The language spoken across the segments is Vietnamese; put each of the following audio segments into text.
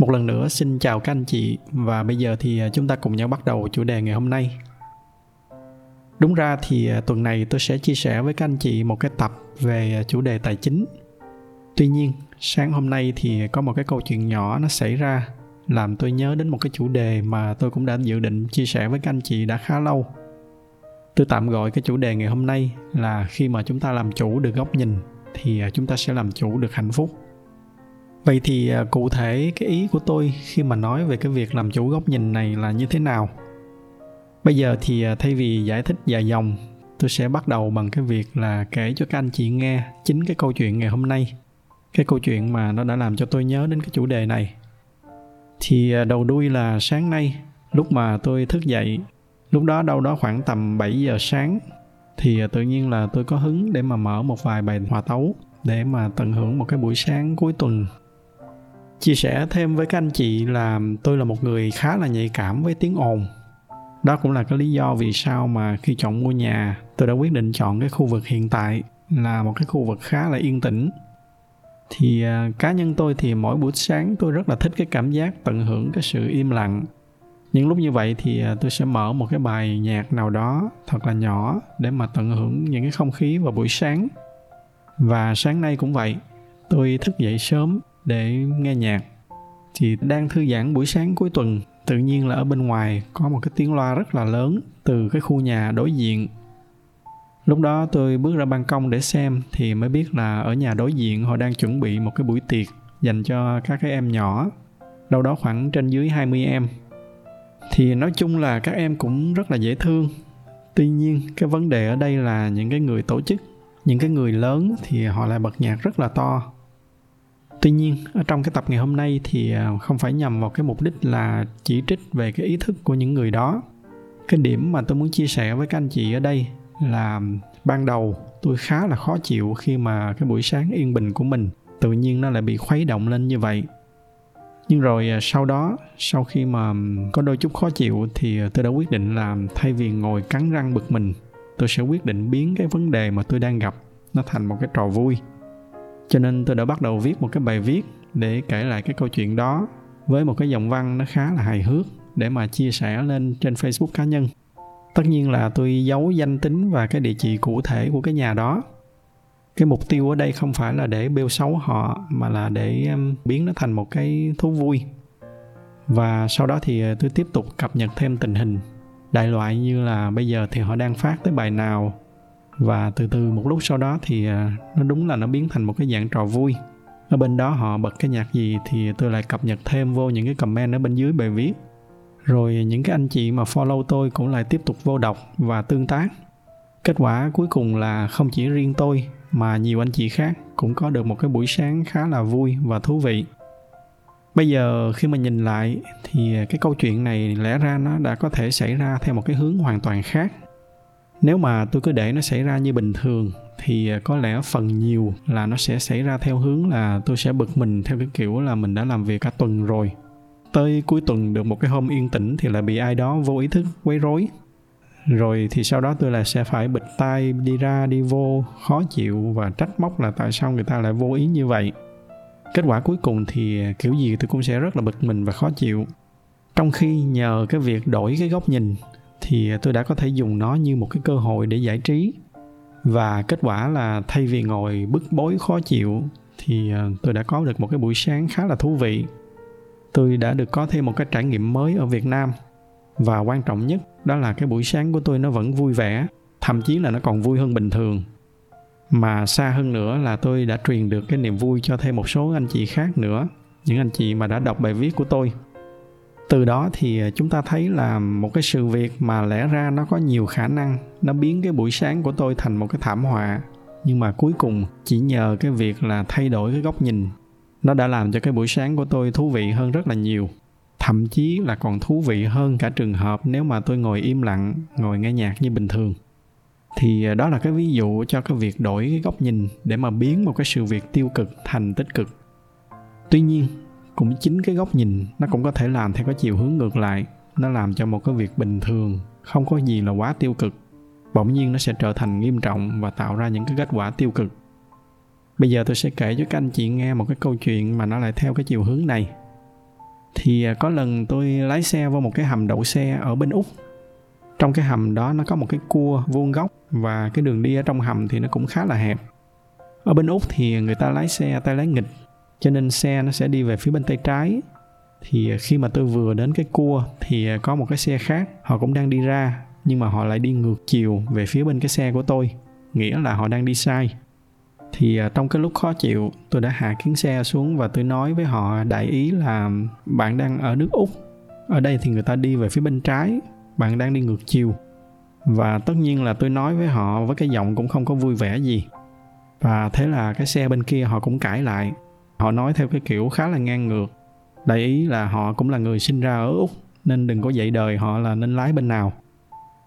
Một lần nữa xin chào các anh chị và bây giờ thì à, chúng ta cùng nhau bắt đầu chủ đề ngày hôm nay. Đúng ra thì à, tuần này tôi sẽ chia sẻ với các anh chị một cái tập về à, chủ đề tài chính. Tuy nhiên, sáng hôm nay thì có một cái câu chuyện nhỏ nó xảy ra làm tôi nhớ đến một cái chủ đề mà tôi cũng đã dự định chia sẻ với các anh chị đã khá lâu. Tôi tạm gọi cái chủ đề ngày hôm nay là khi mà chúng ta làm chủ được góc nhìn thì chúng ta sẽ làm chủ được hạnh phúc vậy thì à, cụ thể cái ý của tôi khi mà nói về cái việc làm chủ góc nhìn này là như thế nào? Bây giờ thì à, thay vì giải thích dài dòng, tôi sẽ bắt đầu bằng cái việc là kể cho các anh chị nghe chính cái câu chuyện ngày hôm nay, cái câu chuyện mà nó đã làm cho tôi nhớ đến cái chủ đề này. Thì à, đầu đuôi là sáng nay, lúc mà tôi thức dậy, lúc đó đâu đó khoảng tầm 7 giờ sáng, thì tự nhiên là tôi có hứng để mà mở một vài bài hòa tấu để mà tận hưởng một cái buổi sáng cuối tuần chia sẻ thêm với các anh chị là tôi là một người khá là nhạy cảm với tiếng ồn. Đó cũng là cái lý do vì sao mà khi chọn mua nhà tôi đã quyết định chọn cái khu vực hiện tại là một cái khu vực khá là yên tĩnh. Thì uh, cá nhân tôi thì mỗi buổi sáng tôi rất là thích cái cảm giác tận hưởng cái sự im lặng. Những lúc như vậy thì uh, tôi sẽ mở một cái bài nhạc nào đó thật là nhỏ để mà tận hưởng những cái không khí vào buổi sáng. Và sáng nay cũng vậy tôi thức dậy sớm để nghe nhạc. Thì đang thư giãn buổi sáng cuối tuần. Tự nhiên là ở bên ngoài có một cái tiếng loa rất là lớn từ cái khu nhà đối diện. Lúc đó tôi bước ra ban công để xem thì mới biết là ở nhà đối diện họ đang chuẩn bị một cái buổi tiệc dành cho các cái em nhỏ. Đâu đó khoảng trên dưới 20 em. Thì nói chung là các em cũng rất là dễ thương. Tuy nhiên, cái vấn đề ở đây là những cái người tổ chức, những cái người lớn thì họ lại bật nhạc rất là to tuy nhiên, ở trong cái tập ngày hôm nay thì à, không phải nhằm vào cái mục đích là chỉ trích về cái ý thức của những người đó. Cái điểm mà tôi muốn chia sẻ với các anh chị ở đây là ban đầu tôi khá là khó chịu khi mà cái buổi sáng yên bình của mình tự nhiên nó lại bị khuấy động lên như vậy. Nhưng rồi à, sau đó, sau khi mà có đôi chút khó chịu thì tôi đã quyết định là thay vì ngồi cắn răng bực mình, tôi sẽ quyết định biến cái vấn đề mà tôi đang gặp nó thành một cái trò vui cho nên tôi đã bắt đầu viết một cái bài viết để kể lại cái câu chuyện đó với một cái dòng văn nó khá là hài hước để mà chia sẻ lên trên facebook cá nhân. Tất nhiên là tôi giấu danh tính và cái địa chỉ cụ thể của cái nhà đó. Cái mục tiêu ở đây không phải là để bêu xấu họ, mà là để um, biến nó thành một cái thú vui. Và sau đó thì ờ, tôi tiếp tục cập nhật thêm tình hình. Đại loại như là bây giờ thì họ đang phát tới bài nào và từ từ một lúc sau đó thì à, nó đúng là nó biến thành một cái dạng trò vui. Ở bên đó họ bật cái nhạc gì thì tôi lại cập nhật thêm vô những cái comment ở bên dưới bài viết. Rồi những cái anh chị mà follow tôi cũng lại tiếp tục vô đọc và tương tác. Kết quả cuối cùng là không chỉ riêng tôi mà nhiều anh chị khác cũng có được một cái buổi sáng khá là vui và thú vị. Bây giờ khi mà nhìn lại thì cái câu chuyện này lẽ ra nó đã có thể xảy ra theo một cái hướng hoàn toàn khác nếu mà tôi cứ để nó xảy ra như bình thường, thì à, có lẽ phần nhiều là nó sẽ xảy ra theo hướng là tôi sẽ bực mình theo cái kiểu là mình đã làm việc cả tuần rồi. Tới cuối tuần được một cái hôm yên tĩnh thì lại bị ai đó vô ý thức quấy rối. Rồi thì sau đó tôi là sẽ phải bịt tai đi ra đi vô, khó chịu và trách móc là tại sao người ta lại vô ý như vậy. Kết quả cuối cùng thì à, kiểu gì tôi cũng sẽ rất là bực mình và khó chịu. Trong khi nhờ cái việc đổi cái góc nhìn thì tôi đã có thể dùng nó như một cái cơ hội để giải trí. Và kết quả là thay vì ngồi bức bối khó chịu, thì ờ, tôi đã có được một cái buổi sáng khá là thú vị. Tôi đã được có thêm một cái trải nghiệm mới ở việt nam. Và quan trọng nhất, đó là cái buổi sáng của tôi nó vẫn vui vẻ, thậm chí là nó còn vui hơn bình thường. Mà xa hơn nữa là tôi đã truyền được cái niềm vui cho thêm một số anh chị khác nữa, những anh chị mà đã đọc bài viết của tôi từ đó thì ờ, chúng ta thấy là một cái sự việc mà lẽ ra nó có nhiều khả năng nó biến cái buổi sáng của tôi thành một cái thảm họa. Nhưng mà cuối cùng chỉ nhờ cái việc là thay đổi cái góc nhìn. Nó đã làm cho cái buổi sáng của tôi thú vị hơn rất là nhiều. Thậm chí là còn thú vị hơn cả trường hợp nếu mà tôi ngồi im lặng, ngồi nghe nhạc như bình thường. Thì ờ, đó là cái ví dụ cho cái việc đổi cái góc nhìn để mà biến một cái sự việc tiêu cực thành tích cực. Tuy nhiên cũng chính cái góc nhìn, nó cũng có thể làm theo cái chiều hướng ngược lại. Nó làm cho một cái việc bình thường, không có gì là quá tiêu cực. Bỗng nhiên nó sẽ trở thành nghiêm trọng và tạo ra những cái kết quả tiêu cực. Bây giờ tôi sẽ kể cho các anh chị nghe một cái câu chuyện mà nó lại theo cái chiều hướng này. Thì à, có lần tôi lái xe vào một cái hầm đậu xe ở bên úc. Trong cái hầm đó nó có một cái cua vuông góc và cái đường đi ở trong hầm thì nó cũng khá là hẹp. Ở bên úc thì người ta lái xe, tay lái nghịch cho nên xe nó sẽ đi về phía bên tay trái. Thì khi mà tôi vừa đến cái cua thì có một cái xe khác, họ cũng đang đi ra, nhưng mà họ lại đi ngược chiều về phía bên cái xe của tôi, nghĩa là họ đang đi sai. Thì à, trong cái lúc khó chịu, tôi đã hạ kiến xe xuống và tôi nói với họ đại ý là, bạn đang ở nước úc. Ở đây thì người ta đi về phía bên trái. Bạn đang đi ngược chiều. Và tất nhiên là tôi nói với họ với cái giọng cũng không có vui vẻ gì. Và thế là cái xe bên kia họ cũng cãi lại họ nói theo cái kiểu khá là ngang ngược. Đại ý là họ cũng là người sinh ra ở úc, nên đừng có dạy đời họ là nên lái bên nào.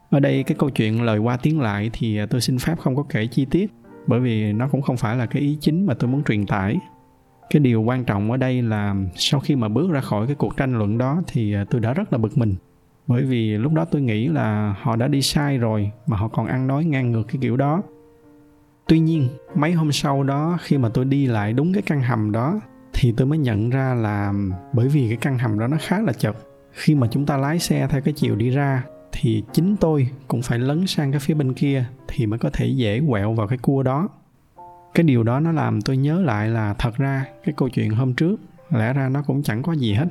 Ở đây cái câu chuyện lời qua tiếng lại thì à, tôi xin phép không có kể chi tiết, bởi vì nó cũng không phải là cái ý chính mà tôi muốn truyền tải. Cái điều quan trọng ở đây là sau khi mà bước ra khỏi cái cuộc tranh luận đó thì à, tôi đã rất là bực mình. Bởi vì lúc đó tôi nghĩ là họ đã đi sai rồi mà họ còn ăn nói ngang ngược cái kiểu đó tuy nhiên, mấy hôm sau đó, khi mà tôi đi lại đúng cái căn hầm đó, thì tôi mới nhận ra là bởi vì cái căn hầm đó nó khá là chật, khi mà chúng ta lái xe theo cái chiều đi ra, thì chính tôi cũng phải lấn sang cái phía bên kia thì mới có thể dễ quẹo vào cái cua đó. Cái điều đó nó làm tôi nhớ lại là thật ra cái câu chuyện hôm trước, lẽ ra nó cũng chẳng có gì hết.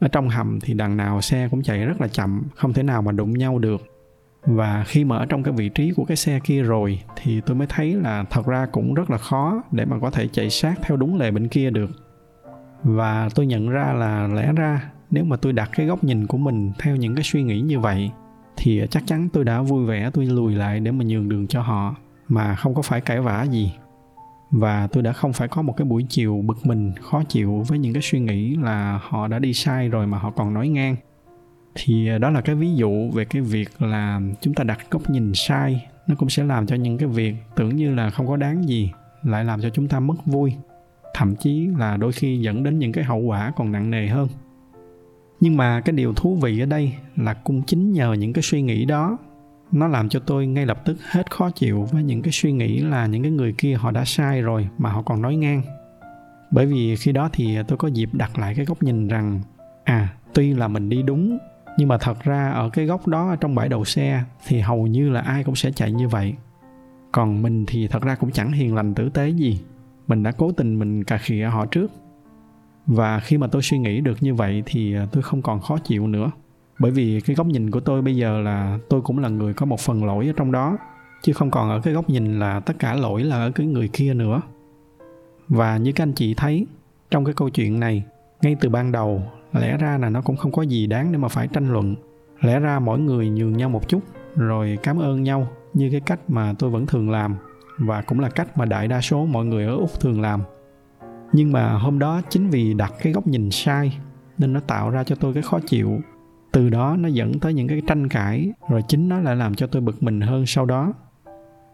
Ở trong hầm thì đằng nào xe cũng chạy rất là chậm, không thể nào mà đụng nhau được và khi mà ở trong cái vị trí của cái xe kia rồi thì tôi mới thấy là thật ra cũng rất là khó để mà có thể chạy sát theo đúng lề bên kia được. Và tôi nhận ra là lẽ ra nếu mà tôi đặt cái góc nhìn của mình theo những cái suy nghĩ như vậy thì chắc chắn tôi đã vui vẻ, tôi lùi lại để mà nhường đường cho họ, mà không có phải cãi vã gì. Và tôi đã không phải có một cái buổi chiều bực mình, khó chịu với những cái suy nghĩ là họ đã đi sai rồi mà họ còn nói ngang thì à, đó là cái ví dụ về cái việc là chúng ta đặt góc nhìn sai. Nó cũng sẽ làm cho những cái việc tưởng như là không có đáng gì, lại làm cho chúng ta mất vui. Thậm chí là đôi khi dẫn đến những cái hậu quả còn nặng nề hơn. Nhưng mà cái điều thú vị ở đây là cũng chính nhờ những cái suy nghĩ đó, nó làm cho tôi ngay lập tức hết khó chịu với những cái suy nghĩ là những cái người kia họ đã sai rồi mà họ còn nói ngang. Bởi vì khi đó thì à, tôi có dịp đặt lại cái góc nhìn rằng à tuy là mình đi đúng nhưng mà thật ra ở cái góc đó trong bãi đầu xe, thì hầu như là ai cũng sẽ chạy như vậy. Còn mình thì thật ra cũng chẳng hiền lành tử tế gì. Mình đã cố tình mình cà khịa họ trước. Và khi mà tôi suy nghĩ được như vậy thì à, tôi không còn khó chịu nữa. Bởi vì cái góc nhìn của tôi bây giờ là tôi cũng là người có một phần lỗi ở trong đó, chứ không còn ở cái góc nhìn là tất cả lỗi là ở cái người kia nữa. Và như các anh chị thấy, trong cái câu chuyện này, ngay từ ban đầu lẽ ra là nó cũng không có gì đáng để mà phải tranh luận. Lẽ ra mỗi người nhường nhau một chút, rồi cảm ơn nhau như cái cách mà tôi vẫn thường làm, và cũng là cách mà đại đa số mọi người ở úc thường làm. Nhưng mà hôm đó chính vì đặt cái góc nhìn sai, nên nó tạo ra cho tôi cái khó chịu. Từ đó nó dẫn tới những cái tranh cãi, rồi chính nó lại làm cho tôi bực mình hơn sau đó.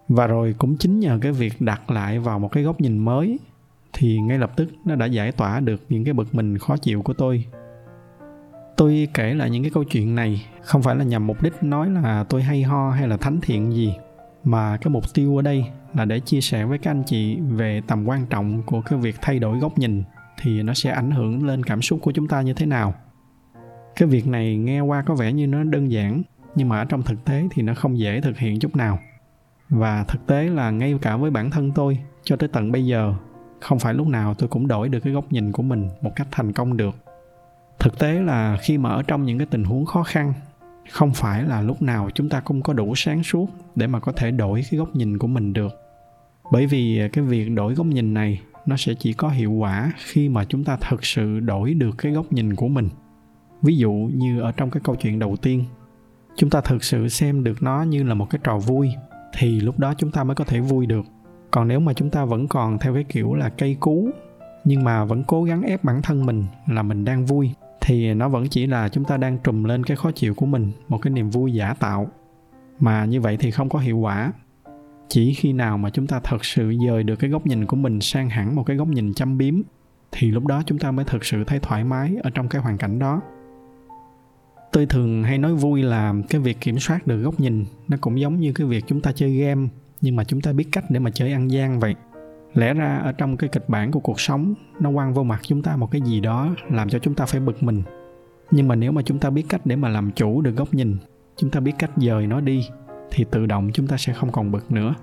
Và rồi cũng chính nhờ cái việc đặt lại vào một cái góc nhìn mới, thì ngay lập tức nó đã giải tỏa được những cái bực mình khó chịu của tôi tôi kể lại những cái câu chuyện này không phải là nhằm mục đích nói là tôi hay ho hay là thánh thiện gì, mà cái mục tiêu ở đây là để chia sẻ với các anh chị về tầm quan trọng của cái việc thay đổi góc nhìn thì nó sẽ ảnh hưởng lên cảm xúc của chúng ta như thế nào. Cái việc này nghe qua có vẻ như nó đơn giản, nhưng mà ở trong thực tế thì nó không dễ thực hiện chút nào. Và thực tế là ngay cả với bản thân tôi, cho tới tận bây giờ, không phải lúc nào tôi cũng đổi được cái góc nhìn của mình một cách thành công được thực tế là khi mà ở trong những cái tình huống khó khăn, không phải là lúc nào chúng ta cũng có đủ sáng suốt để mà có thể đổi cái góc nhìn của mình được. Bởi vì cái việc đổi góc nhìn này, nó sẽ chỉ có hiệu quả khi mà chúng ta thực sự đổi được cái góc nhìn của mình. Ví dụ như ở trong cái câu chuyện đầu tiên, chúng ta thực sự xem được nó như là một cái trò vui, thì lúc đó chúng ta mới có thể vui được. Còn nếu mà chúng ta vẫn còn theo cái kiểu là cây cú, nhưng mà vẫn cố gắng ép bản thân mình là mình đang vui thì nó vẫn chỉ là chúng ta đang trùm lên cái khó chịu của mình, một cái niềm vui giả tạo. Mà như vậy thì không có hiệu quả. Chỉ khi nào mà chúng ta thật sự dời được cái góc nhìn của mình sang hẳn một cái góc nhìn chăm biếm, thì lúc đó chúng ta mới thực sự thấy thoải mái ở trong cái hoàn cảnh đó. Tôi thường hay nói vui là cái việc kiểm soát được góc nhìn nó cũng giống như cái việc chúng ta chơi game, nhưng mà chúng ta biết cách để mà chơi ăn gian vậy lẽ ra ở trong cái kịch bản của cuộc sống, nó quăng vô mặt chúng ta một cái gì đó, làm cho chúng ta phải bực mình. Nhưng mà nếu mà chúng ta biết cách để mà làm chủ được góc nhìn, chúng ta biết cách dời nó đi, thì tự động chúng ta sẽ không còn bực nữa.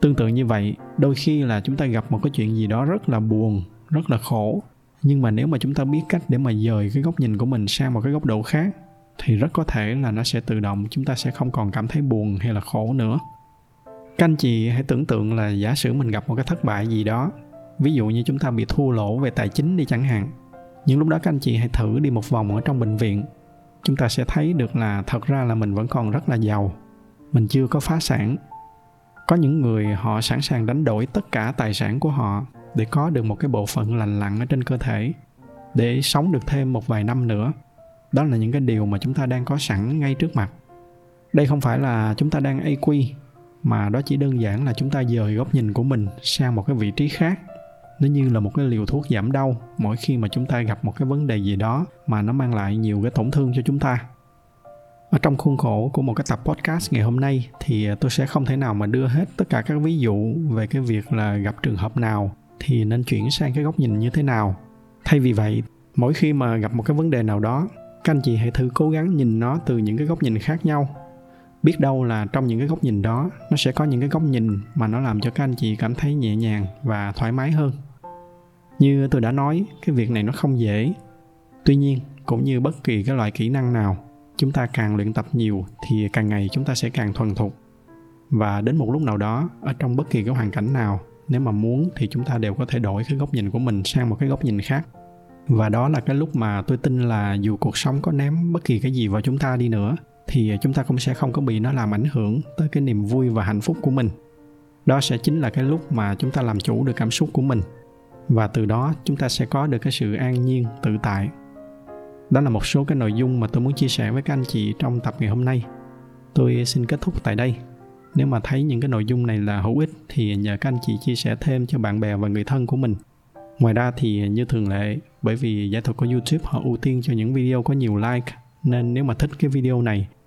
Tương tự như vậy, đôi khi là chúng ta gặp một cái chuyện gì đó rất là buồn, rất là khổ. Nhưng mà nếu mà chúng ta biết cách để mà dời cái góc nhìn của mình sang một cái góc độ khác, thì rất có thể là nó sẽ tự động chúng ta sẽ không còn cảm thấy buồn hay là khổ nữa các anh chị hãy tưởng tượng là giả sử mình gặp một cái thất bại gì đó, ví dụ như chúng ta bị thua lỗ về tài chính đi chẳng hạn những lúc đó các anh chị hãy thử đi một vòng ở trong bệnh viện. Chúng ta sẽ thấy được là thật ra là mình vẫn còn rất là giàu, mình chưa có phá sản. Có những người họ sẵn sàng đánh đổi tất cả tài sản của họ để có được một cái bộ phận lành lặn ở trên cơ thể, để sống được thêm một vài năm nữa. Đó là những cái điều mà chúng ta đang có sẵn ngay trước mặt. Đây không phải là chúng ta đang AQ mà đó chỉ đơn giản là chúng ta dời góc nhìn của mình sang một cái vị trí khác. Nó như là một cái liều thuốc giảm đau mỗi khi mà chúng ta gặp một cái vấn đề gì đó mà nó mang lại nhiều cái tổn thương cho chúng ta. Ở trong khuôn khổ của một cái tập podcast ngày hôm nay thì tôi sẽ không thể nào mà đưa hết tất cả các ví dụ về cái việc là gặp trường hợp nào thì nên chuyển sang cái góc nhìn như thế nào. Thay vì vậy, mỗi khi mà gặp một cái vấn đề nào đó, các anh chị hãy thử cố gắng nhìn nó từ những cái góc nhìn khác nhau biết đâu là trong những cái góc nhìn đó, nó sẽ có những cái góc nhìn mà nó làm cho các anh chị cảm thấy nhẹ nhàng và thoải mái hơn. Như tôi đã nói, cái việc này nó không dễ. Tuy nhiên, cũng như bất kỳ cái loại kỹ năng nào, chúng ta càng luyện tập nhiều thì càng ngày chúng ta sẽ càng thuần thục. Và đến một lúc nào đó, ở trong bất kỳ cái hoàn cảnh nào, nếu mà muốn thì chúng ta đều có thể đổi cái góc nhìn của mình sang một cái góc nhìn khác. Và đó là cái lúc mà tôi tin là dù cuộc sống có ném bất kỳ cái gì vào chúng ta đi nữa thì chúng ta cũng sẽ không có bị nó làm ảnh hưởng tới cái niềm vui và hạnh phúc của mình. Đó sẽ chính là cái lúc mà chúng ta làm chủ được cảm xúc của mình. Và từ đó, chúng ta sẽ có được cái sự an nhiên, tự tại. Đó là một số cái nội dung mà tôi muốn chia sẻ với các anh chị trong tập ngày hôm nay. Tôi xin kết thúc tại đây. Nếu mà thấy những cái nội dung này là hữu ích thì nhờ các anh chị chia sẻ thêm cho bạn bè và người thân của mình. Ngoài ra thì như thường lệ, bởi vì giải thuật của youtube họ ưu tiên cho những video có nhiều like, nên nếu mà thích cái video này